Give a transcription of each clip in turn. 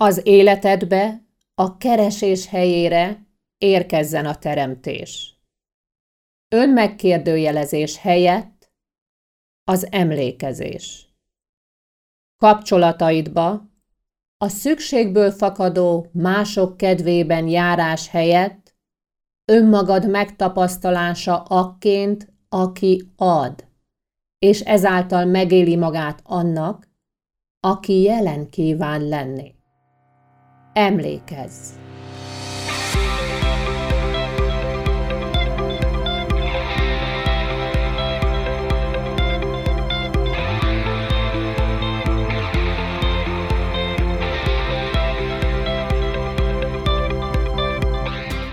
Az életedbe, a keresés helyére érkezzen a teremtés. Önmegkérdőjelezés helyett az emlékezés. Kapcsolataidba a szükségből fakadó mások kedvében járás helyett önmagad megtapasztalása akként, aki ad, és ezáltal megéli magát annak, aki jelen kíván lenni. Emlékezz!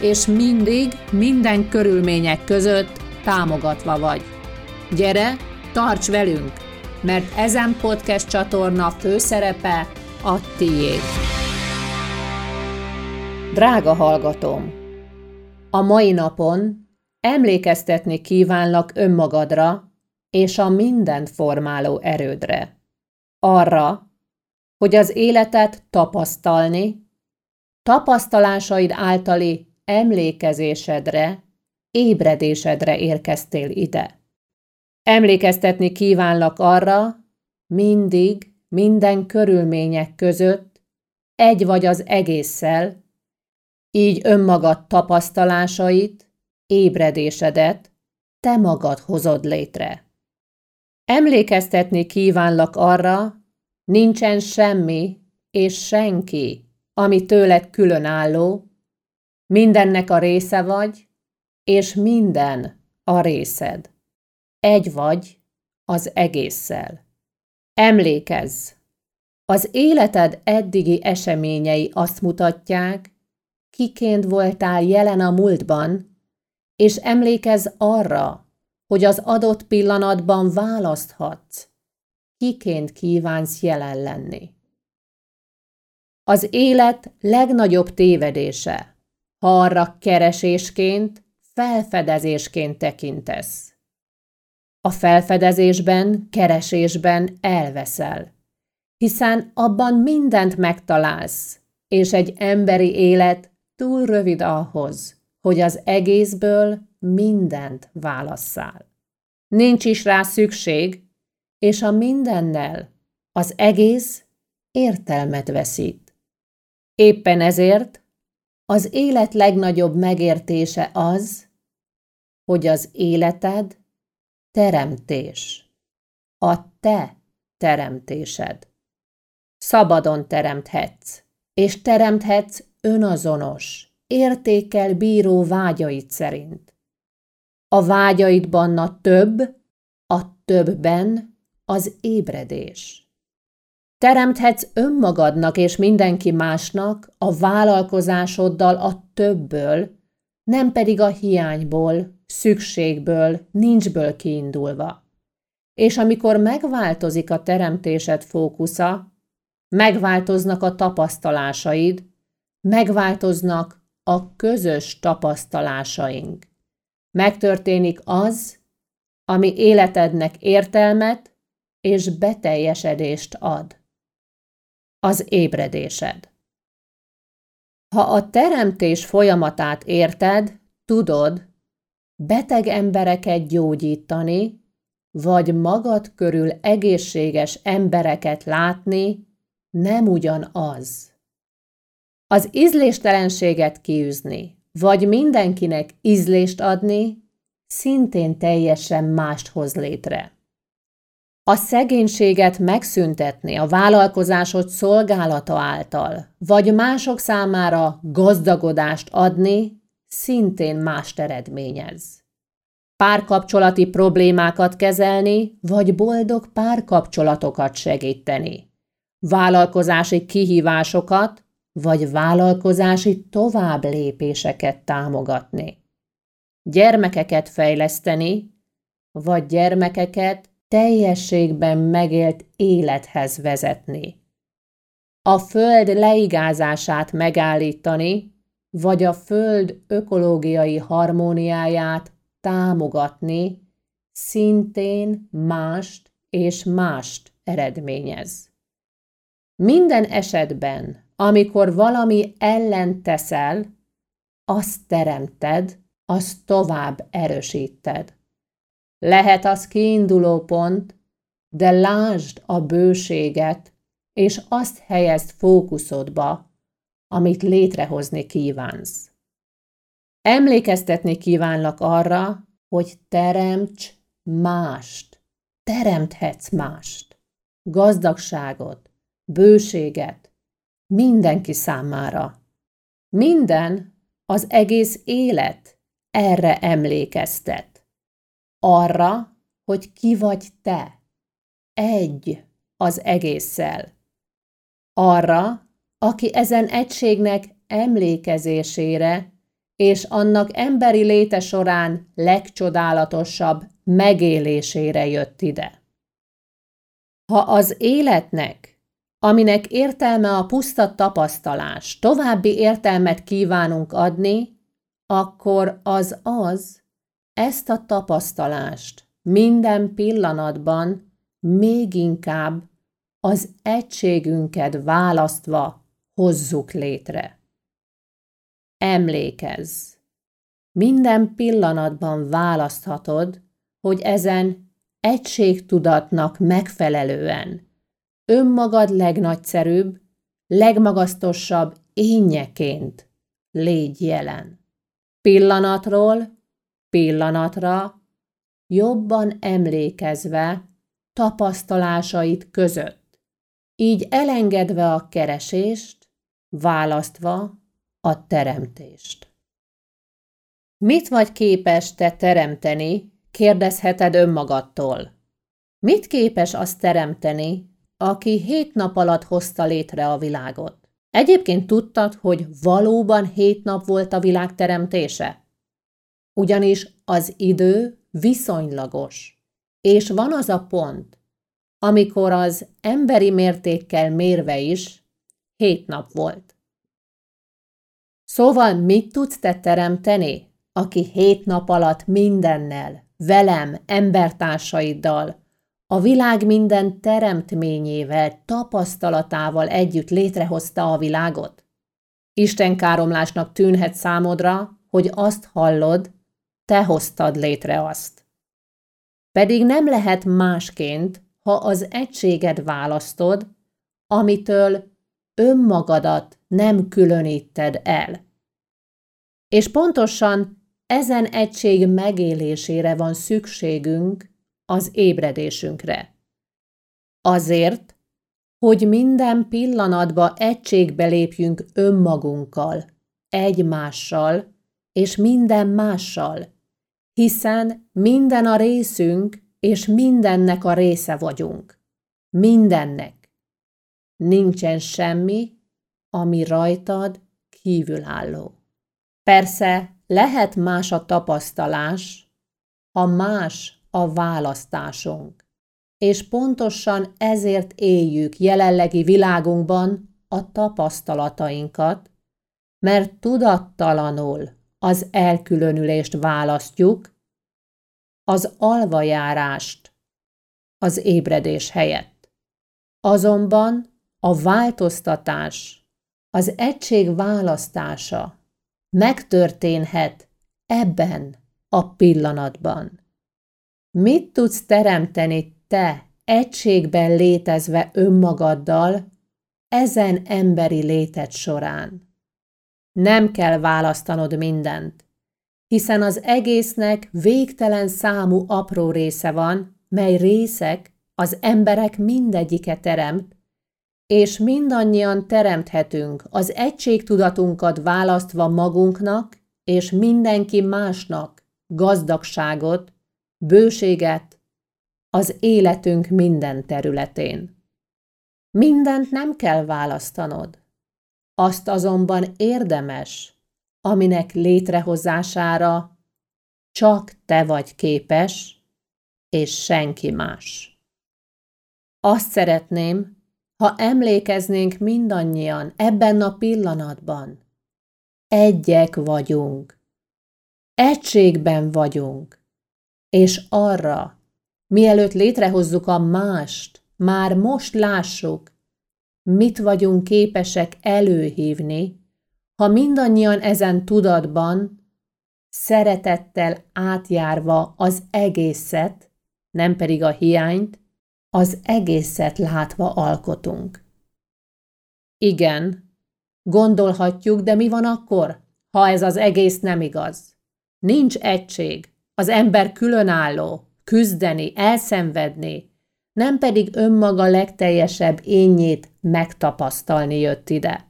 és mindig, minden körülmények között támogatva vagy. Gyere, tarts velünk, mert ezen podcast csatorna főszerepe a tiéd. Drága hallgatom! A mai napon emlékeztetni kívánlak önmagadra és a mindent formáló erődre. Arra, hogy az életet tapasztalni, tapasztalásaid általi emlékezésedre, ébredésedre érkeztél ide. Emlékeztetni kívánlak arra, mindig, minden körülmények között, egy vagy az egésszel, így önmagad tapasztalásait, ébredésedet te magad hozod létre. Emlékeztetni kívánlak arra, nincsen semmi és senki, ami tőled különálló, Mindennek a része vagy, és minden a részed. Egy vagy az egésszel. Emlékezz! Az életed eddigi eseményei azt mutatják, kiként voltál jelen a múltban, és emlékezz arra, hogy az adott pillanatban választhatsz, kiként kívánsz jelen lenni. Az élet legnagyobb tévedése, ha arra keresésként, felfedezésként tekintesz. A felfedezésben, keresésben elveszel, hiszen abban mindent megtalálsz, és egy emberi élet túl rövid ahhoz, hogy az egészből mindent válasszál. Nincs is rá szükség, és a mindennel az egész értelmet veszít. Éppen ezért az élet legnagyobb megértése az, hogy az életed teremtés. A te teremtésed. Szabadon teremthetsz, és teremthetsz önazonos, értékel bíró vágyaid szerint. A vágyaidban a több, a többben az ébredés. Teremthetsz önmagadnak és mindenki másnak a vállalkozásoddal a többből, nem pedig a hiányból, szükségből, nincsből kiindulva. És amikor megváltozik a teremtésed fókusza, megváltoznak a tapasztalásaid, megváltoznak a közös tapasztalásaink. Megtörténik az, ami életednek értelmet és beteljesedést ad az ébredésed. Ha a teremtés folyamatát érted, tudod, beteg embereket gyógyítani, vagy magad körül egészséges embereket látni nem ugyanaz. Az ízléstelenséget kiűzni, vagy mindenkinek ízlést adni, szintén teljesen mást hoz létre. A szegénységet megszüntetni a vállalkozásod szolgálata által, vagy mások számára gazdagodást adni, szintén mást eredményez. Párkapcsolati problémákat kezelni, vagy boldog párkapcsolatokat segíteni. Vállalkozási kihívásokat, vagy vállalkozási tovább lépéseket támogatni. Gyermekeket fejleszteni, vagy gyermekeket teljességben megélt élethez vezetni. A föld leigázását megállítani, vagy a föld ökológiai harmóniáját támogatni, szintén mást és mást eredményez. Minden esetben, amikor valami ellen teszel, azt teremted, azt tovább erősíted. Lehet az kiinduló pont, de lásd a bőséget, és azt helyezd fókuszodba, amit létrehozni kívánsz. Emlékeztetni kívánlak arra, hogy teremts mást. Teremthetsz mást. Gazdagságot, bőséget, mindenki számára. Minden, az egész élet erre emlékeztet. Arra, hogy ki vagy te. Egy az egésszel. Arra, aki ezen egységnek emlékezésére és annak emberi léte során legcsodálatosabb megélésére jött ide. Ha az életnek, aminek értelme a puszta tapasztalás, további értelmet kívánunk adni, akkor az az, ezt a tapasztalást minden pillanatban még inkább az egységünket választva hozzuk létre. Emlékezz! Minden pillanatban választhatod, hogy ezen egységtudatnak megfelelően önmagad legnagyszerűbb, legmagasztosabb énjeként légy jelen. Pillanatról pillanatra, jobban emlékezve tapasztalásait között, így elengedve a keresést, választva a teremtést. Mit vagy képes te teremteni, kérdezheted önmagadtól. Mit képes azt teremteni, aki hét nap alatt hozta létre a világot? Egyébként tudtad, hogy valóban hét nap volt a világ teremtése? Ugyanis az idő viszonylagos, és van az a pont, amikor az emberi mértékkel mérve is hét nap volt. Szóval mit tudsz te teremteni, aki hét nap alatt mindennel, velem, embertársaiddal, a világ minden teremtményével, tapasztalatával együtt létrehozta a világot? Isten káromlásnak tűnhet számodra, hogy azt hallod, te hoztad létre azt. Pedig nem lehet másként, ha az egységed választod, amitől önmagadat nem különíted el. És pontosan ezen egység megélésére van szükségünk az ébredésünkre. Azért, hogy minden pillanatba egységbe lépjünk önmagunkkal, egymással és minden mással, hiszen minden a részünk, és mindennek a része vagyunk. Mindennek. Nincsen semmi, ami rajtad kívülálló. Persze lehet más a tapasztalás, ha más a választásunk. És pontosan ezért éljük jelenlegi világunkban a tapasztalatainkat, mert tudattalanul az elkülönülést választjuk, az alvajárást az ébredés helyett. Azonban a változtatás, az egység választása megtörténhet ebben a pillanatban. Mit tudsz teremteni te egységben létezve önmagaddal ezen emberi létet során? Nem kell választanod mindent, hiszen az egésznek végtelen számú apró része van, mely részek az emberek mindegyike teremt, és mindannyian teremthetünk az egységtudatunkat választva magunknak és mindenki másnak gazdagságot, bőséget az életünk minden területén. Mindent nem kell választanod. Azt azonban érdemes, aminek létrehozására csak te vagy képes, és senki más. Azt szeretném, ha emlékeznénk mindannyian ebben a pillanatban. Egyek vagyunk. Egységben vagyunk. És arra, mielőtt létrehozzuk a mást, már most lássuk, mit vagyunk képesek előhívni, ha mindannyian ezen tudatban, szeretettel átjárva az egészet, nem pedig a hiányt, az egészet látva alkotunk. Igen, gondolhatjuk, de mi van akkor, ha ez az egész nem igaz? Nincs egység, az ember különálló, küzdeni, elszenvedni, nem pedig önmaga legteljesebb énjét megtapasztalni jött ide.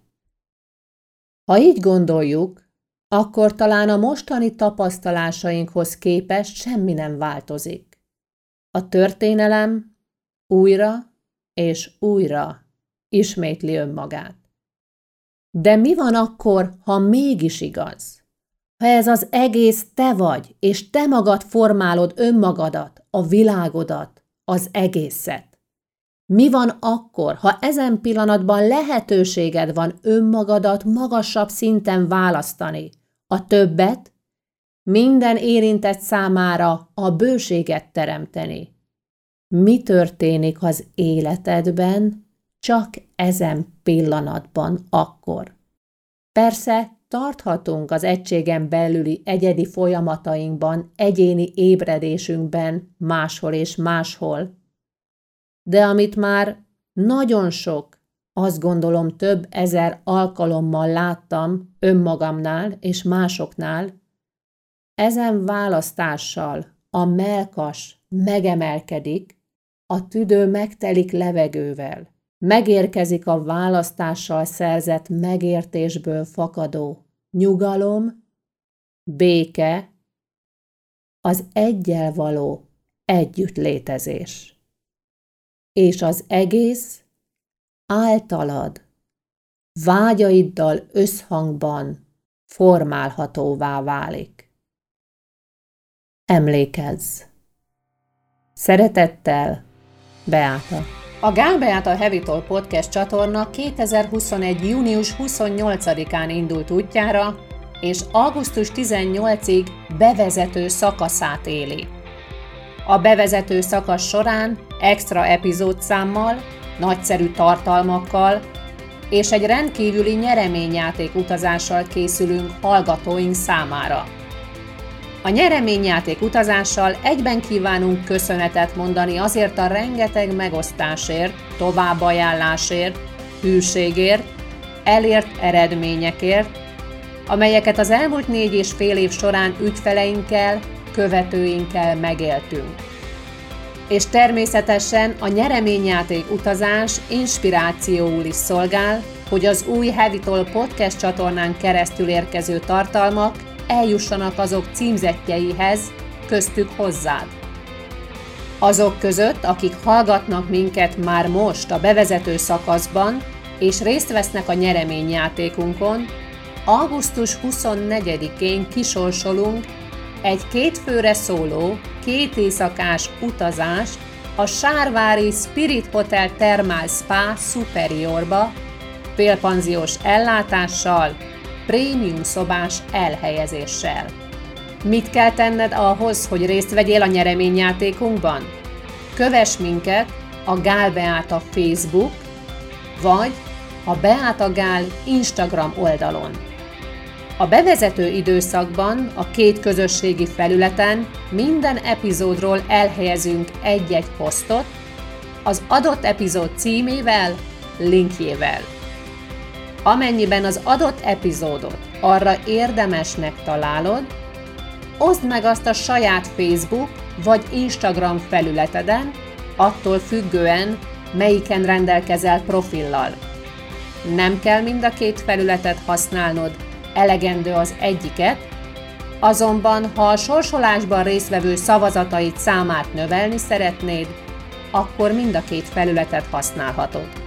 Ha így gondoljuk, akkor talán a mostani tapasztalásainkhoz képest semmi nem változik. A történelem újra és újra ismétli önmagát. De mi van akkor, ha mégis igaz? Ha ez az egész te vagy, és te magad formálod önmagadat, a világodat, az egészet. Mi van akkor, ha ezen pillanatban lehetőséged van önmagadat magasabb szinten választani, a többet, minden érintett számára a bőséget teremteni? Mi történik az életedben csak ezen pillanatban akkor? Persze tarthatunk az egységen belüli egyedi folyamatainkban, egyéni ébredésünkben máshol és máshol, de amit már nagyon sok, azt gondolom több ezer alkalommal láttam önmagamnál és másoknál, ezen választással a melkas megemelkedik, a tüdő megtelik levegővel. Megérkezik a választással szerzett megértésből fakadó nyugalom, béke, az egyel való együttlétezés. És az egész általad, vágyaiddal összhangban formálhatóvá válik. Emlékezz! Szeretettel, Beáta. A Gál Beáta Heavy Podcast csatorna 2021. június 28-án indult útjára, és augusztus 18-ig bevezető szakaszát éli. A bevezető szakasz során extra epizódszámmal, nagyszerű tartalmakkal és egy rendkívüli nyereményjáték utazással készülünk hallgatóink számára – a nyereményjáték utazással egyben kívánunk köszönetet mondani azért a rengeteg megosztásért, továbbajánlásért, hűségért, elért eredményekért, amelyeket az elmúlt négy és fél év során ügyfeleinkkel, követőinkkel megéltünk. És természetesen a nyereményjáték utazás inspirációul is szolgál, hogy az új Heavy podcast csatornán keresztül érkező tartalmak eljussanak azok címzetjeihez, köztük hozzád. Azok között, akik hallgatnak minket már most a bevezető szakaszban, és részt vesznek a nyereményjátékunkon, augusztus 24-én kisorsolunk egy kétfőre szóló, két éjszakás utazást a Sárvári Spirit Hotel Thermal Spa Superiorba, félpanziós ellátással, prémium szobás elhelyezéssel. Mit kell tenned ahhoz, hogy részt vegyél a nyereményjátékunkban? Kövess minket a Gál Beáta Facebook, vagy a Beáta Gál Instagram oldalon. A bevezető időszakban a két közösségi felületen minden epizódról elhelyezünk egy-egy posztot, az adott epizód címével, linkjével. Amennyiben az adott epizódot arra érdemesnek találod, oszd meg azt a saját Facebook vagy Instagram felületeden, attól függően, melyiken rendelkezel profillal. Nem kell mind a két felületet használnod, elegendő az egyiket, azonban ha a sorsolásban résztvevő szavazatait számát növelni szeretnéd, akkor mind a két felületet használhatod.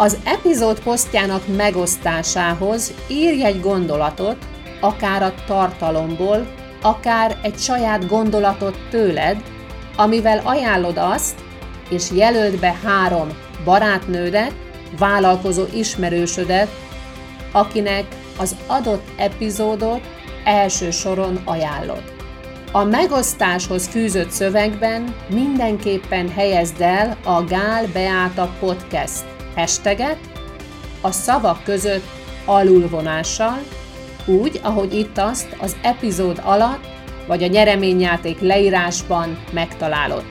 Az epizód posztjának megosztásához írj egy gondolatot, akár a tartalomból, akár egy saját gondolatot tőled, amivel ajánlod azt, és jelöld be három barátnődet, vállalkozó ismerősödet, akinek az adott epizódot első soron ajánlod. A megosztáshoz fűzött szövegben mindenképpen helyezd el a Gál Beáta Podcast hashtaget, a szavak között alulvonással, úgy, ahogy itt azt az epizód alatt vagy a nyereményjáték leírásban megtalálod.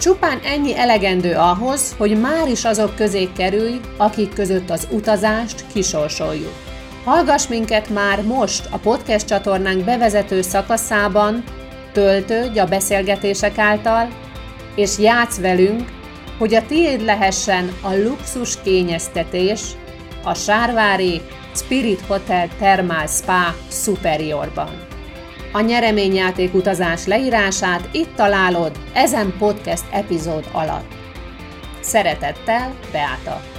Csupán ennyi elegendő ahhoz, hogy már is azok közé kerülj, akik között az utazást kisorsoljuk. Hallgass minket már most a podcast csatornánk bevezető szakaszában, töltődj a beszélgetések által, és játsz velünk, hogy a tiéd lehessen a luxus kényeztetés a Sárvári Spirit Hotel Thermal Spa Superiorban. A nyereményjáték utazás leírását itt találod ezen podcast epizód alatt. Szeretettel, Beáta!